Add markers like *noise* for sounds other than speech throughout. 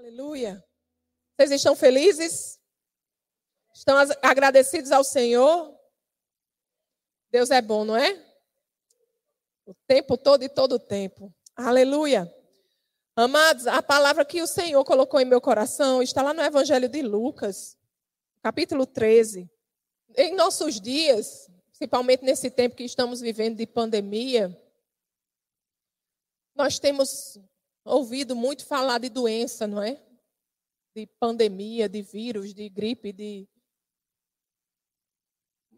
Aleluia. Vocês estão felizes? Estão agradecidos ao Senhor? Deus é bom, não é? O tempo todo e todo o tempo. Aleluia. Amados, a palavra que o Senhor colocou em meu coração está lá no Evangelho de Lucas, capítulo 13. Em nossos dias, principalmente nesse tempo que estamos vivendo de pandemia, nós temos ouvido muito falar de doença, não é? De pandemia, de vírus, de gripe, de.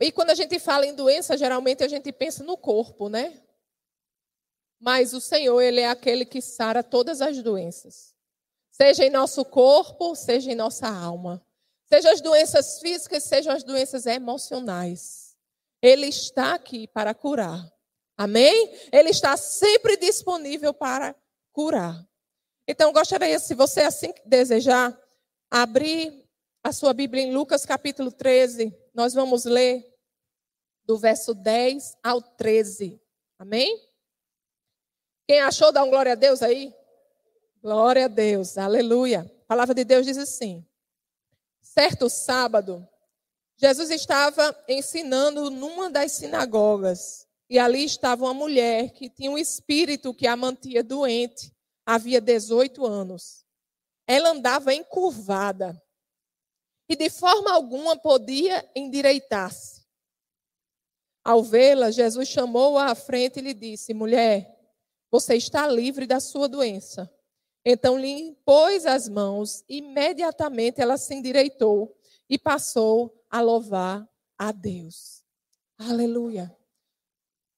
E quando a gente fala em doença, geralmente a gente pensa no corpo, né? Mas o Senhor, Ele é aquele que sara todas as doenças. Seja em nosso corpo, seja em nossa alma. Seja as doenças físicas, sejam as doenças emocionais. Ele está aqui para curar. Amém? Ele está sempre disponível para curar. Então, gostaria, se você assim desejar, abrir a sua Bíblia em Lucas capítulo 13. Nós vamos ler do verso 10 ao 13. Amém? Quem achou, dá um glória a Deus aí. Glória a Deus, aleluia. A palavra de Deus diz assim: Certo sábado, Jesus estava ensinando numa das sinagogas. E ali estava uma mulher que tinha um espírito que a mantinha doente havia 18 anos. Ela andava encurvada e de forma alguma podia endireitar-se. Ao vê-la, Jesus chamou-a à frente e lhe disse: Mulher, você está livre da sua doença. Então lhe impôs as mãos, imediatamente ela se endireitou e passou a louvar a Deus. Aleluia.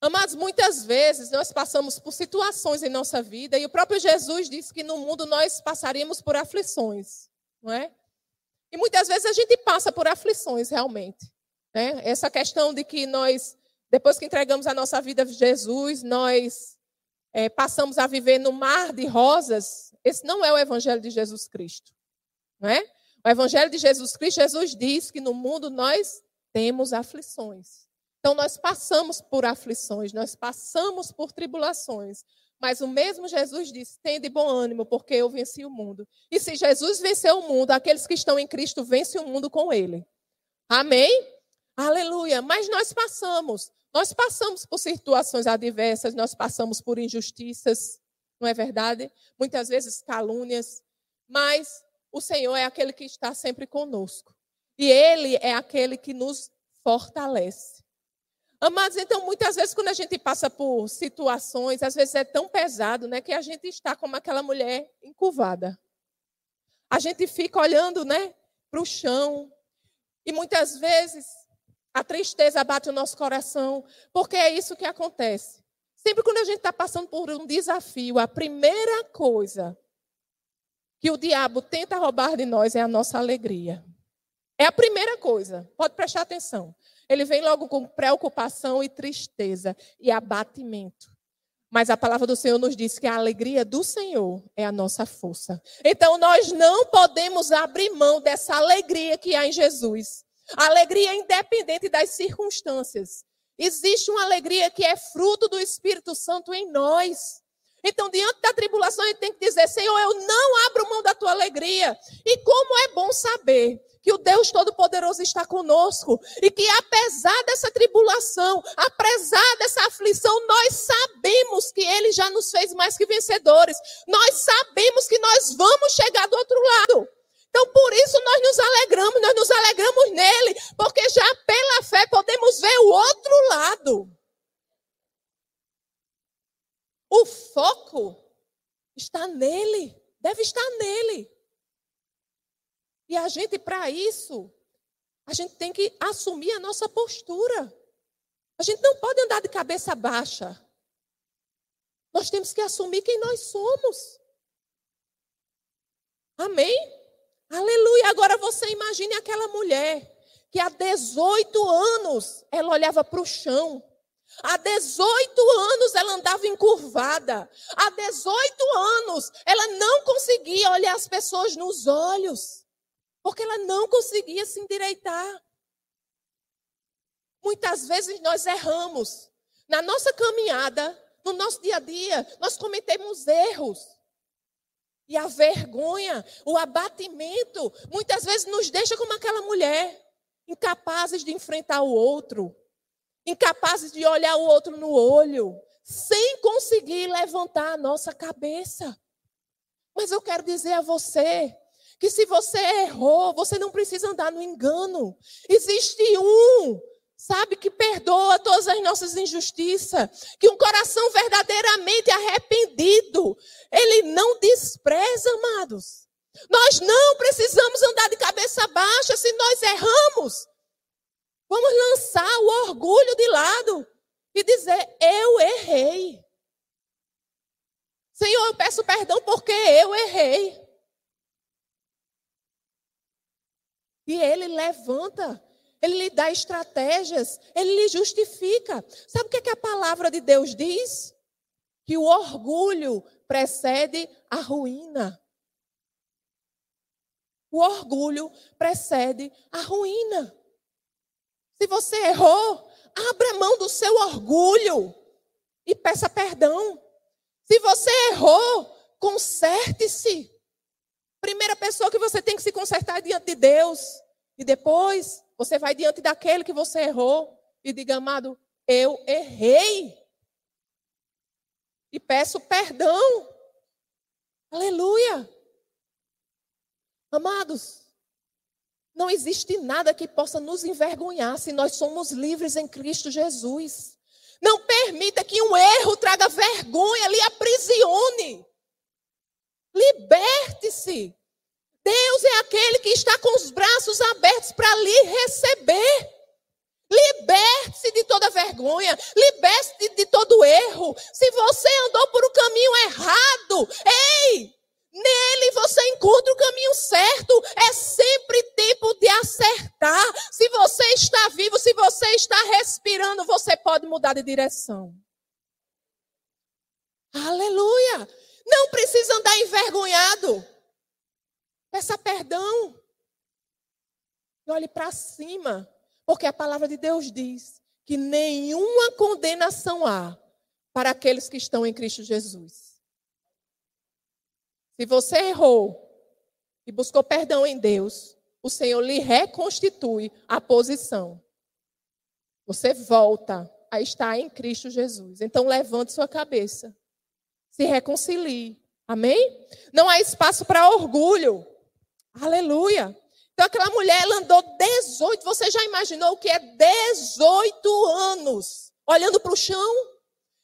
Amados, muitas vezes nós passamos por situações em nossa vida e o próprio Jesus disse que no mundo nós passaríamos por aflições, não é? E muitas vezes a gente passa por aflições realmente. Né? Essa questão de que nós, depois que entregamos a nossa vida a Jesus, nós é, passamos a viver no mar de rosas, esse não é o evangelho de Jesus Cristo. Não é? O evangelho de Jesus Cristo, Jesus diz que no mundo nós temos aflições. Então, nós passamos por aflições, nós passamos por tribulações. Mas o mesmo Jesus disse: de bom ânimo, porque eu venci o mundo. E se Jesus venceu o mundo, aqueles que estão em Cristo vencem o mundo com ele. Amém? Aleluia. Mas nós passamos. Nós passamos por situações adversas, nós passamos por injustiças, não é verdade? Muitas vezes calúnias. Mas o Senhor é aquele que está sempre conosco. E Ele é aquele que nos fortalece. Amados, então muitas vezes quando a gente passa por situações, às vezes é tão pesado, né, que a gente está como aquela mulher encurvada. A gente fica olhando, né, para o chão. E muitas vezes a tristeza bate o nosso coração, porque é isso que acontece. Sempre quando a gente está passando por um desafio, a primeira coisa que o diabo tenta roubar de nós é a nossa alegria. É a primeira coisa. Pode prestar atenção. Ele vem logo com preocupação e tristeza e abatimento. Mas a palavra do Senhor nos diz que a alegria do Senhor é a nossa força. Então nós não podemos abrir mão dessa alegria que há em Jesus. Alegria independente das circunstâncias. Existe uma alegria que é fruto do Espírito Santo em nós. Então, diante da tribulação, a gente tem que dizer: Senhor, eu não abro mão da tua alegria. E como é bom saber que o Deus Todo-Poderoso está conosco e que apesar dessa tribulação, apesar dessa aflição, nós sabemos que Ele já nos fez mais que vencedores. Nós sabemos que nós vamos chegar do outro lado. Então, por isso nós nos alegramos, nós nos alegramos nele, porque já pela fé podemos ver o outro lado. O foco está nele, deve estar nele. E a gente, para isso, a gente tem que assumir a nossa postura. A gente não pode andar de cabeça baixa. Nós temos que assumir quem nós somos. Amém? Aleluia. Agora você imagine aquela mulher que há 18 anos ela olhava para o chão. Há 18 anos ela andava encurvada. Há 18 anos ela não conseguia olhar as pessoas nos olhos porque ela não conseguia se endireitar. Muitas vezes nós erramos. Na nossa caminhada, no nosso dia a dia, nós cometemos erros. E a vergonha, o abatimento, muitas vezes nos deixa como aquela mulher, incapazes de enfrentar o outro, incapazes de olhar o outro no olho, sem conseguir levantar a nossa cabeça. Mas eu quero dizer a você que se você errou, você não precisa andar no engano. Existe um sabe, que perdoa todas as nossas injustiças, que um coração verdadeiramente arrependido, ele não despreza, amados. Nós não precisamos andar de cabeça baixa se nós erramos. Vamos lançar o orgulho de lado e dizer: Eu errei. Senhor, eu peço perdão porque eu errei. E ele levanta ele lhe dá estratégias, ele lhe justifica. Sabe o que, é que a palavra de Deus diz? Que o orgulho precede a ruína. O orgulho precede a ruína. Se você errou, abra mão do seu orgulho e peça perdão. Se você errou, conserte-se. Primeira pessoa que você tem que se consertar diante de Deus. E depois você vai diante daquele que você errou e diga, amado, eu errei. E peço perdão. Aleluia. Amados, não existe nada que possa nos envergonhar se nós somos livres em Cristo Jesus. Não permita que um erro traga vergonha, lhe aprisione. Liberte-se. Deus é aquele que está com os braços abertos para lhe receber. Liberte-se de toda vergonha, liberte-se de todo erro. Se você andou por um caminho errado, ei, nele você encontra o caminho certo. É sempre tempo de acertar. Se você está vivo, se você está respirando, você pode mudar de direção. Aleluia! Não precisa andar envergonhado. Peça perdão. E olhe para cima. Porque a palavra de Deus diz que nenhuma condenação há para aqueles que estão em Cristo Jesus. Se você errou e buscou perdão em Deus, o Senhor lhe reconstitui a posição. Você volta a estar em Cristo Jesus. Então levante sua cabeça. Se reconcilie. Amém? Não há espaço para orgulho. Aleluia. Então aquela mulher ela andou 18, você já imaginou o que é 18 anos olhando para o chão?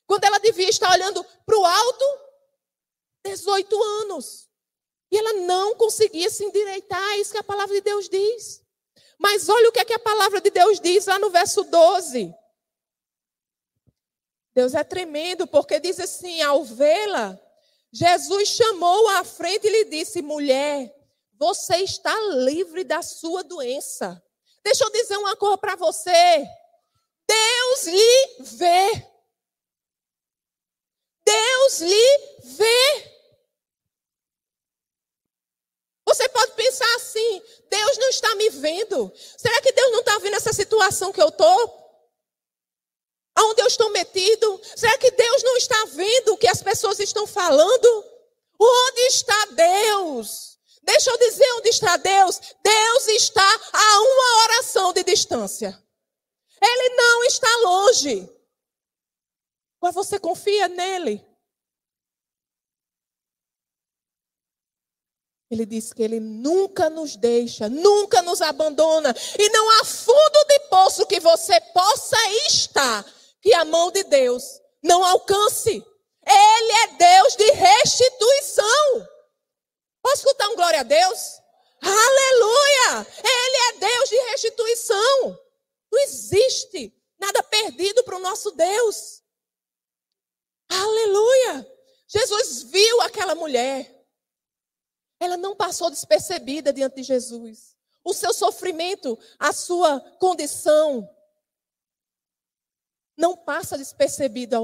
Quando ela devia estar olhando para o alto? 18 anos. E ela não conseguia se endireitar, é isso que a palavra de Deus diz. Mas olha o que, é que a palavra de Deus diz lá no verso 12. Deus é tremendo, porque diz assim: ao vê-la, Jesus chamou-a à frente e lhe disse: mulher, você está livre da sua doença. Deixa eu dizer uma coisa para você. Deus lhe vê. Deus lhe vê. Você pode pensar assim: Deus não está me vendo. Será que Deus não está vendo essa situação que eu estou? Aonde eu estou metido? Será que Deus não está vendo o que as pessoas estão falando? Onde está Deus? Deixa eu dizer onde está Deus. Deus está a uma oração de distância. Ele não está longe. Mas você confia nele? Ele diz que ele nunca nos deixa, nunca nos abandona. E não há fundo de poço que você possa estar que a mão de Deus não alcance. Ele é Deus de restituição. Posso escutar um glória a Deus? Aleluia! Ele é Deus de restituição. Não existe nada perdido para o nosso Deus. Aleluia! Jesus viu aquela mulher. Ela não passou despercebida diante de Jesus. O seu sofrimento, a sua condição, não passa despercebido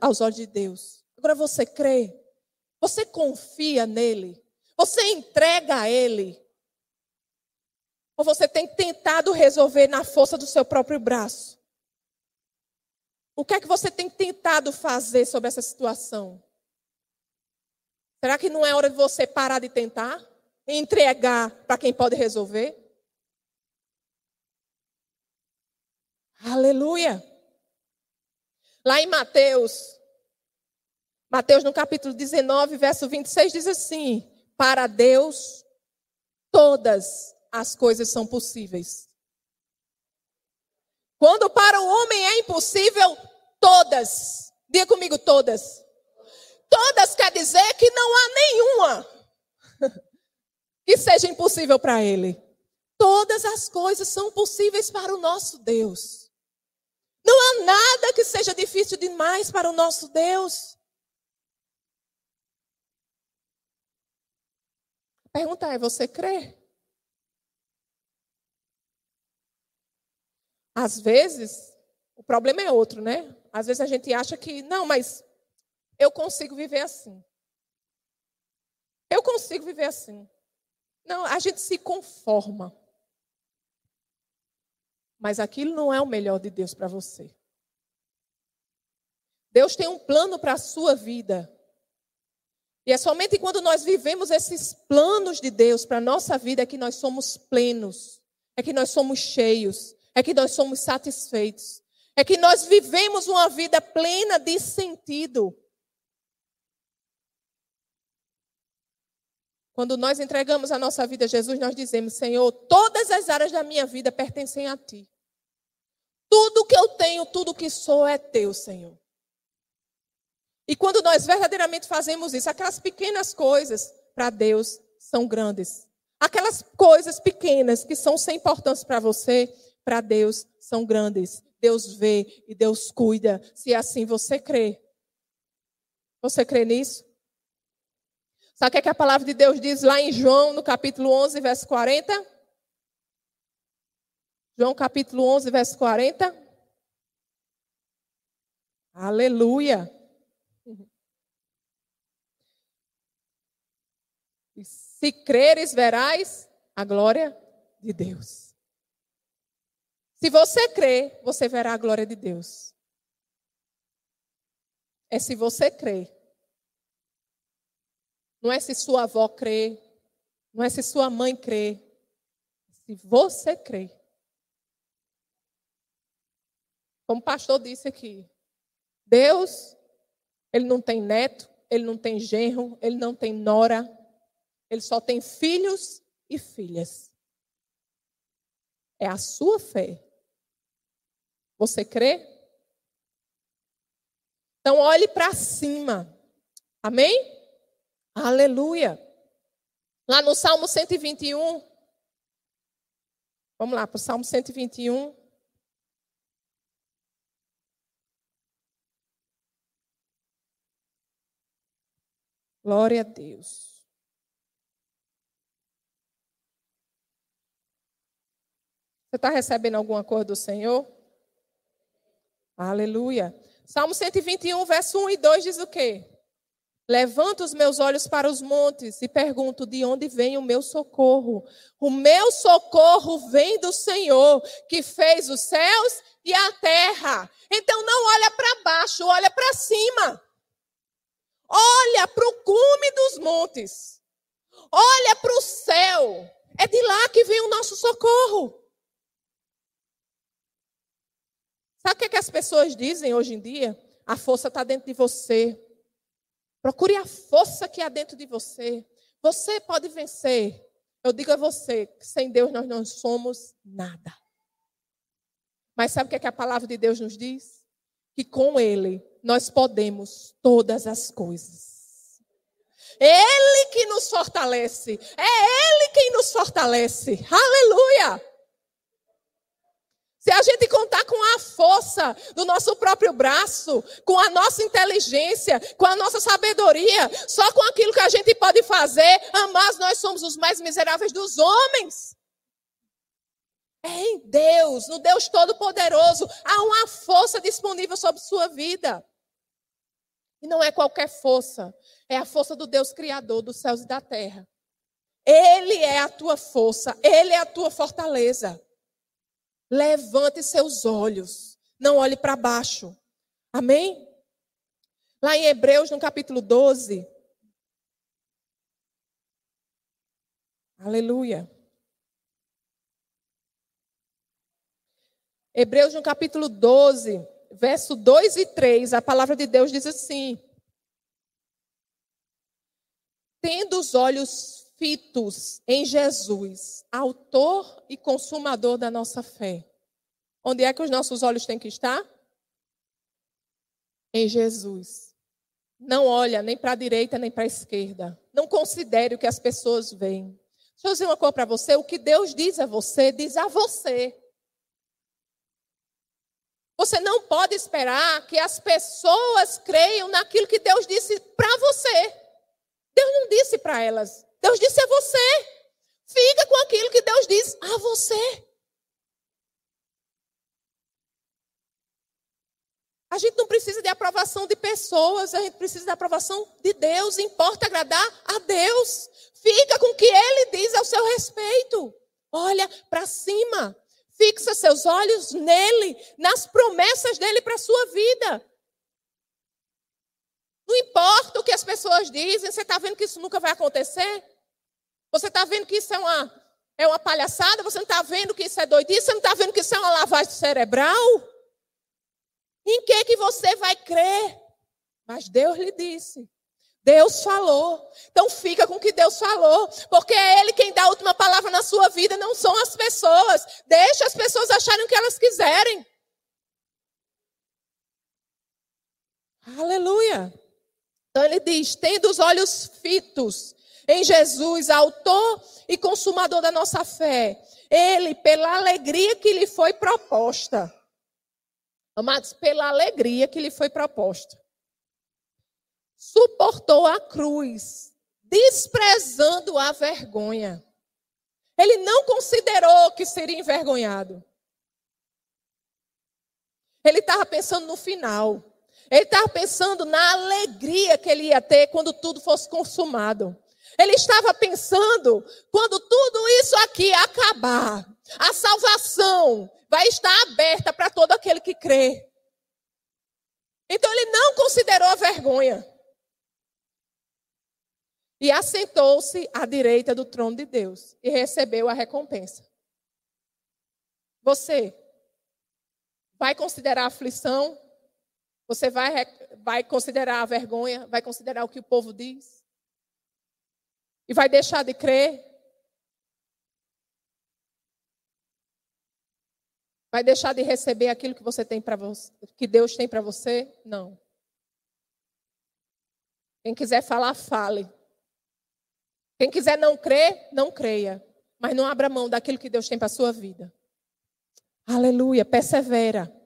aos olhos de Deus. Agora você crê? Você confia nele? Você entrega a Ele? Ou você tem tentado resolver na força do seu próprio braço? O que é que você tem tentado fazer sobre essa situação? Será que não é hora de você parar de tentar? E entregar para quem pode resolver? Aleluia! Lá em Mateus, Mateus no capítulo 19, verso 26 diz assim: Para Deus todas as coisas são possíveis. Quando para o homem é impossível, todas. Diga comigo, todas. Todas quer dizer que não há nenhuma *laughs* que seja impossível para ele. Todas as coisas são possíveis para o nosso Deus. Não há nada que seja difícil demais para o nosso Deus. A pergunta é: você crê? Às vezes, o problema é outro, né? Às vezes a gente acha que, não, mas eu consigo viver assim. Eu consigo viver assim. Não, a gente se conforma. Mas aquilo não é o melhor de Deus para você. Deus tem um plano para a sua vida. E é somente quando nós vivemos esses planos de Deus para a nossa vida é que nós somos plenos, é que nós somos cheios, é que nós somos satisfeitos, é que nós vivemos uma vida plena de sentido. Quando nós entregamos a nossa vida a Jesus, nós dizemos: Senhor, todas as áreas da minha vida pertencem a Ti. Tudo que eu tenho, tudo que sou é Teu, Senhor. E quando nós verdadeiramente fazemos isso, aquelas pequenas coisas para Deus são grandes. Aquelas coisas pequenas que são sem importância para você, para Deus são grandes. Deus vê e Deus cuida. Se é assim você crê. Você crê nisso? Sabe o que, é que a palavra de Deus diz lá em João, no capítulo 11, verso 40? João capítulo 11, verso 40. Aleluia. se creres, verás a glória de Deus. Se você crê, você verá a glória de Deus. É se você crê. Não é se sua avó crê. Não é se sua mãe crê. É se você crê. Como o pastor disse aqui, Deus, ele não tem neto, ele não tem genro, ele não tem nora, ele só tem filhos e filhas. É a sua fé você crê? Então olhe para cima. Amém? Aleluia. Lá no Salmo 121. Vamos lá para o Salmo 121. Glória a Deus. Você está recebendo alguma coisa do Senhor? Aleluia. Salmo 121, verso 1 e 2 diz o quê? Levanto os meus olhos para os montes e pergunto: de onde vem o meu socorro? O meu socorro vem do Senhor, que fez os céus e a terra. Então não olha para baixo, olha para cima. Olha para o cume dos montes. Olha para o céu. É de lá que vem o nosso socorro. Sabe o que, é que as pessoas dizem hoje em dia? A força está dentro de você. Procure a força que há dentro de você. Você pode vencer. Eu digo a você sem Deus nós não somos nada. Mas sabe o que, é que a palavra de Deus nos diz? Que com Ele nós podemos todas as coisas. Ele que nos fortalece. É Ele quem nos fortalece. Aleluia! Se a gente contar com a força do nosso próprio braço, com a nossa inteligência, com a nossa sabedoria, só com aquilo que a gente pode fazer, mas nós somos os mais miseráveis dos homens. É em Deus, no Deus Todo-Poderoso, há uma força disponível sobre sua vida. E não é qualquer força, é a força do Deus Criador dos céus e da terra. Ele é a tua força, ele é a tua fortaleza. Levante seus olhos, não olhe para baixo. Amém? Lá em Hebreus, no capítulo 12. Aleluia. Hebreus, no capítulo 12, verso 2 e 3, a palavra de Deus diz assim: Tendo os olhos fitos em Jesus, autor e consumador da nossa fé. Onde é que os nossos olhos têm que estar? Em Jesus. Não olha nem para a direita nem para a esquerda. Não considere o que as pessoas veem. Deixa eu dizer uma coisa para você: o que Deus diz a você, diz a você. Você não pode esperar que as pessoas creiam naquilo que Deus disse para você. Deus não disse para elas. Deus disse a você. Fica com aquilo que Deus diz a você. A gente não precisa de aprovação de pessoas, a gente precisa da aprovação de Deus. Importa agradar a Deus. Fica com o que Ele diz ao seu respeito. Olha para cima. Fixa seus olhos nele, nas promessas dele para a sua vida. Não importa o que as pessoas dizem, você está vendo que isso nunca vai acontecer? Você está vendo que isso é uma, é uma palhaçada? Você não está vendo que isso é doidice? Você não está vendo que isso é uma lavagem cerebral? Em que que você vai crer? Mas Deus lhe disse. Deus falou. Então fica com o que Deus falou, porque é Ele quem dá a última palavra na sua vida, não são as pessoas. Deixa as pessoas acharem o que elas quiserem. Aleluia. Então ele diz: tendo os olhos fitos em Jesus, autor e consumador da nossa fé, ele, pela alegria que lhe foi proposta, amados, pela alegria que lhe foi proposta, suportou a cruz, desprezando a vergonha. Ele não considerou que seria envergonhado. Ele estava pensando no final. Ele estava pensando na alegria que ele ia ter quando tudo fosse consumado. Ele estava pensando quando tudo isso aqui acabar, a salvação vai estar aberta para todo aquele que crê. Então ele não considerou a vergonha e assentou-se à direita do trono de Deus e recebeu a recompensa. Você vai considerar a aflição? Você vai, vai considerar a vergonha? Vai considerar o que o povo diz? E vai deixar de crer? Vai deixar de receber aquilo que você tem para você, que Deus tem para você? Não. Quem quiser falar, fale. Quem quiser não crer, não creia. Mas não abra mão daquilo que Deus tem para a sua vida. Aleluia, persevera.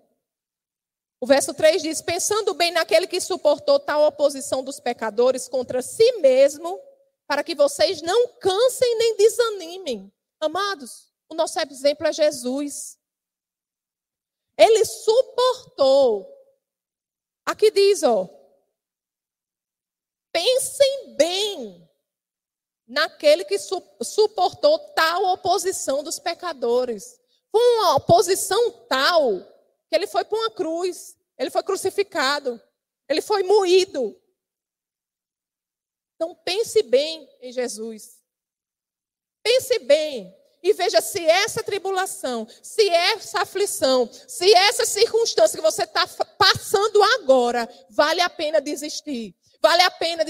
O verso 3 diz: Pensando bem naquele que suportou tal oposição dos pecadores contra si mesmo, para que vocês não cansem nem desanimem. Amados, o nosso exemplo é Jesus. Ele suportou. Aqui diz, ó. Pensem bem naquele que su suportou tal oposição dos pecadores. Foi uma oposição tal ele foi para uma cruz, ele foi crucificado, ele foi moído. Então pense bem em Jesus. Pense bem e veja se essa tribulação, se essa aflição, se essa circunstância que você está passando agora, vale a pena desistir. Vale a pena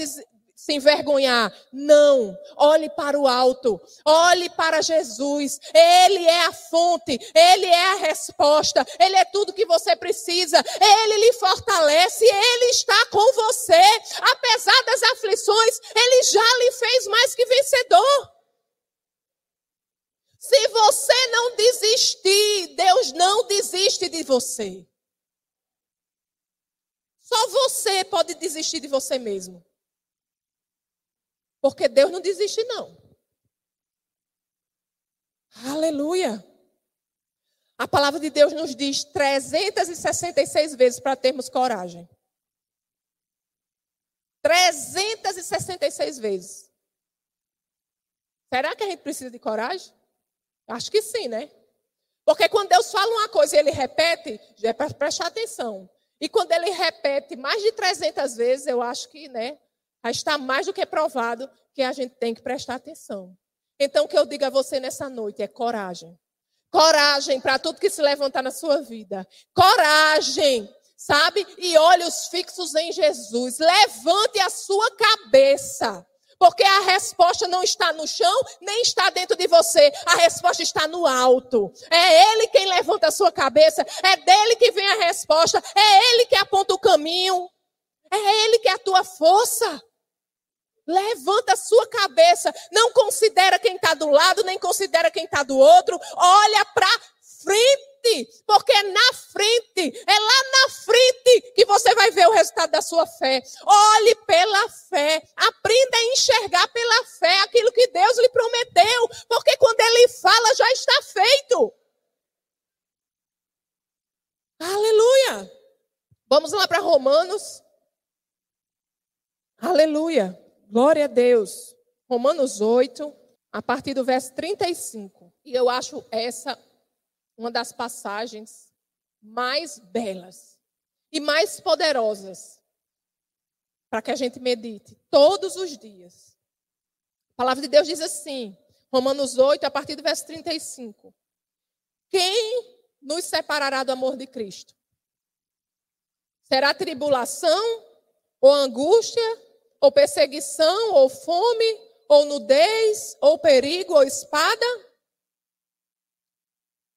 se envergonhar. Não. Olhe para o alto. Olhe para Jesus. Ele é a fonte. Ele é a resposta. Ele é tudo que você precisa. Ele lhe fortalece. Ele está com você. Apesar das aflições, ele já lhe fez mais que vencedor. Se você não desistir, Deus não desiste de você. Só você pode desistir de você mesmo. Porque Deus não desiste, não. Aleluia. A palavra de Deus nos diz 366 vezes para termos coragem. 366 vezes. Será que a gente precisa de coragem? Acho que sim, né? Porque quando Deus fala uma coisa e ele repete, já é para prestar atenção. E quando ele repete mais de 300 vezes, eu acho que, né, está mais do que provado que a gente tem que prestar atenção. Então, o que eu digo a você nessa noite é coragem. Coragem para tudo que se levantar na sua vida. Coragem, sabe? E olhos fixos em Jesus. Levante a sua cabeça. Porque a resposta não está no chão, nem está dentro de você. A resposta está no alto. É Ele quem levanta a sua cabeça. É dele que vem a resposta. É Ele que aponta o caminho. É Ele que é a tua força. Levanta a sua cabeça. Não considera quem está do lado, nem considera quem está do outro. Olha para frente. Porque é na frente, é lá na frente que você vai ver o resultado da sua fé. Olhe pela fé. Aprenda a enxergar pela fé aquilo que Deus lhe prometeu. Porque quando Ele fala, já está feito. Aleluia. Vamos lá para Romanos. Aleluia. A Deus. Romanos 8, a partir do verso 35. E eu acho essa uma das passagens mais belas e mais poderosas para que a gente medite todos os dias. A palavra de Deus diz assim, Romanos 8, a partir do verso 35. Quem nos separará do amor de Cristo? Será tribulação, ou angústia, ou perseguição, ou fome, ou nudez, ou perigo, ou espada?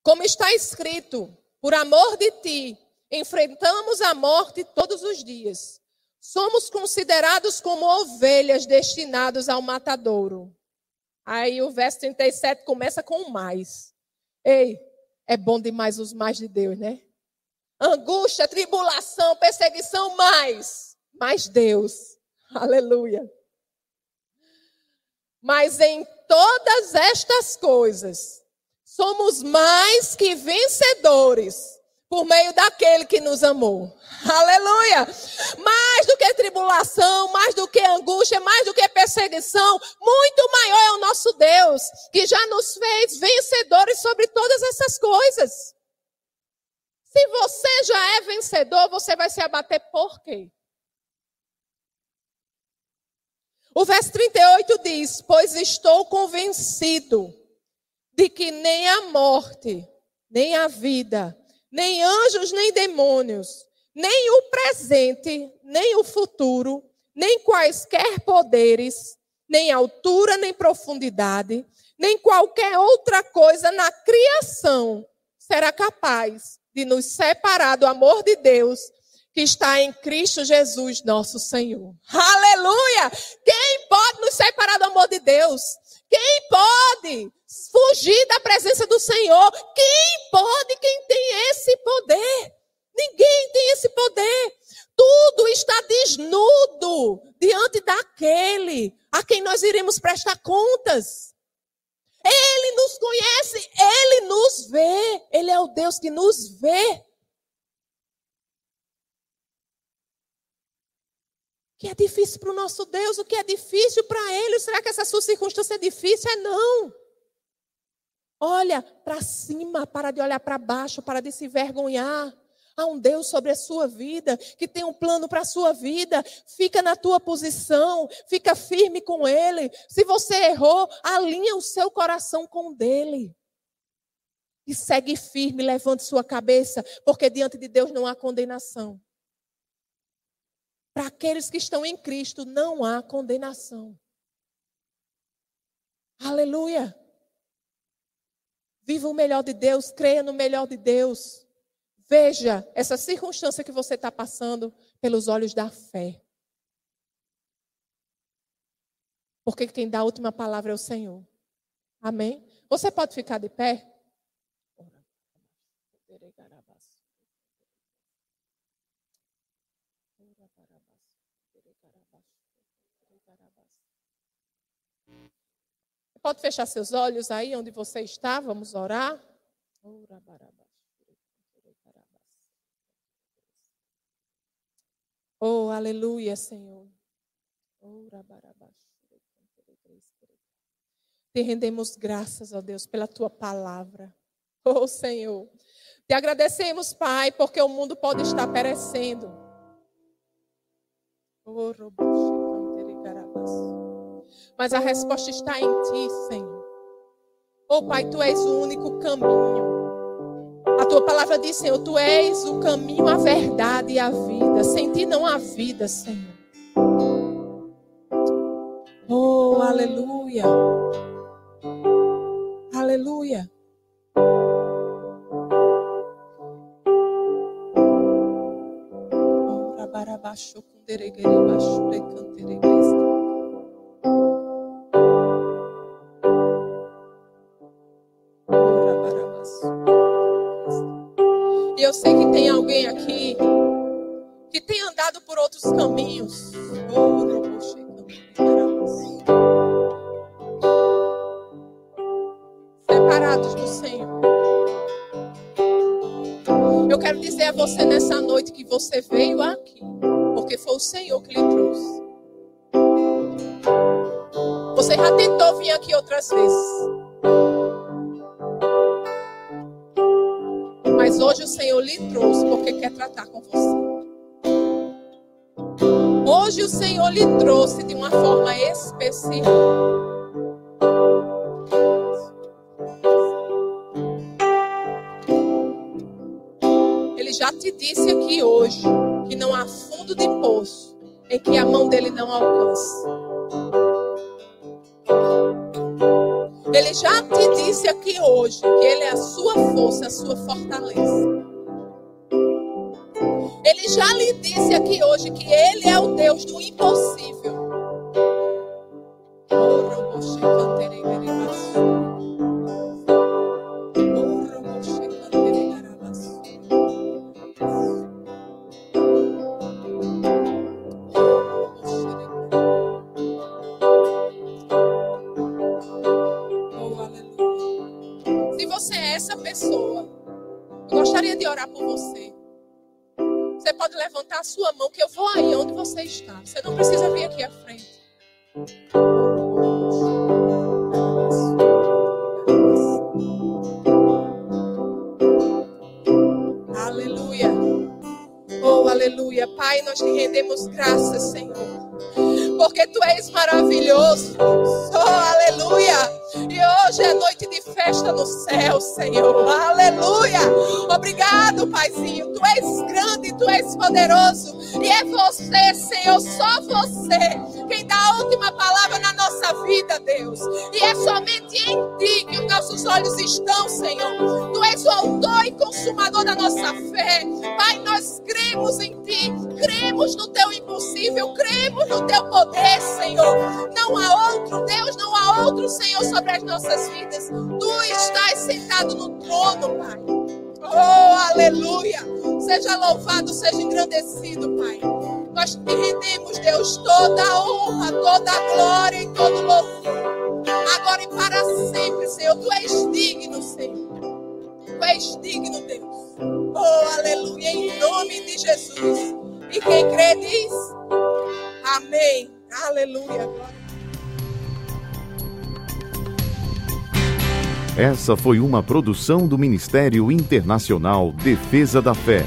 Como está escrito, por amor de ti, enfrentamos a morte todos os dias. Somos considerados como ovelhas destinados ao matadouro. Aí o verso 37 começa com mais. Ei, é bom demais os mais de Deus, né? Angústia, tribulação, perseguição, mais. Mais Deus. Aleluia. Mas em todas estas coisas, somos mais que vencedores por meio daquele que nos amou. Aleluia! Mais do que tribulação, mais do que angústia, mais do que perseguição, muito maior é o nosso Deus, que já nos fez vencedores sobre todas essas coisas. Se você já é vencedor, você vai se abater por quê? O verso 38 diz: Pois estou convencido de que nem a morte, nem a vida, nem anjos, nem demônios, nem o presente, nem o futuro, nem quaisquer poderes, nem altura, nem profundidade, nem qualquer outra coisa na criação será capaz de nos separar do amor de Deus que está em Cristo Jesus, nosso Senhor. Aleluia! Quem pode nos separar do amor de Deus? Quem pode fugir da presença do Senhor? Quem pode? Quem tem esse poder? Ninguém tem esse poder. Tudo está desnudo diante daquele a quem nós iremos prestar contas. Ele nos conhece, ele nos vê. Ele é o Deus que nos vê. Que é difícil para o nosso Deus, o que é difícil para Ele. Será que essa sua circunstância é difícil? É não. Olha para cima, para de olhar para baixo, para de se vergonhar. Há um Deus sobre a sua vida, que tem um plano para a sua vida. Fica na tua posição, fica firme com Ele. Se você errou, alinha o seu coração com o dele. E segue firme, levante sua cabeça, porque diante de Deus não há condenação. Para aqueles que estão em Cristo não há condenação. Aleluia. Viva o melhor de Deus, creia no melhor de Deus. Veja essa circunstância que você está passando pelos olhos da fé. Porque quem dá a última palavra é o Senhor. Amém? Você pode ficar de pé? Pode fechar seus olhos aí onde você está, vamos orar. Oh, aleluia, Senhor. Te rendemos graças, ó Deus, pela tua palavra. Oh, Senhor. Te agradecemos, Pai, porque o mundo pode estar perecendo. Mas a resposta está em ti, Senhor. Oh, Pai, tu és o único caminho. A tua palavra diz, Senhor, tu és o caminho, a verdade e a vida. Sem ti não há vida, Senhor. Oh, aleluia. Aleluia. Kunderegere, baixo, recanteregre. eu sei que tem alguém aqui que tem andado por outros caminhos. Separados do Senhor. Eu quero dizer a você nessa noite que você veio outras vezes. Mas hoje o Senhor lhe trouxe porque quer tratar com você. Hoje o Senhor lhe trouxe de uma forma especial. Ele já te disse aqui hoje que não há fundo de poço em que a mão dele não alcance. Ele já te disse aqui hoje que Ele é a sua força, a sua fortaleza. Ele já lhe disse aqui hoje que Ele é o Deus do impossível. Levantar a sua mão que eu vou aí onde você está. Você não precisa vir aqui à frente. Aleluia. Oh, aleluia. Pai, nós te rendemos graças, Senhor. Porque tu és maravilhoso. Oh, aleluia. Hoje é noite de festa no céu, Senhor. Aleluia. Obrigado, Paizinho. Tu és grande, tu és poderoso. E é você, Senhor, só você, quem dá a última palavra na nossa vida, Deus. E é somente em ti que os nossos olhos estão, Senhor. Tu és o autor e consumador da nossa fé. Pai, nós cremos em ti, cremos no teu impossível, cremos no teu poder, Senhor. Não há outro Deus, não há outro Senhor sobre as nossas vidas. Tu estás sentado no trono, Pai. Oh, aleluia. Seja louvado, seja engrandecido, Pai. Nós te rendemos, Deus, toda a honra, toda a glória e todo louvor. Agora e para sempre, Senhor. Tu és digno, Senhor. Tu és digno, Deus. Oh, aleluia. Em nome de Jesus. E quem crê diz: Amém. Aleluia. Essa foi uma produção do Ministério Internacional Defesa da Fé,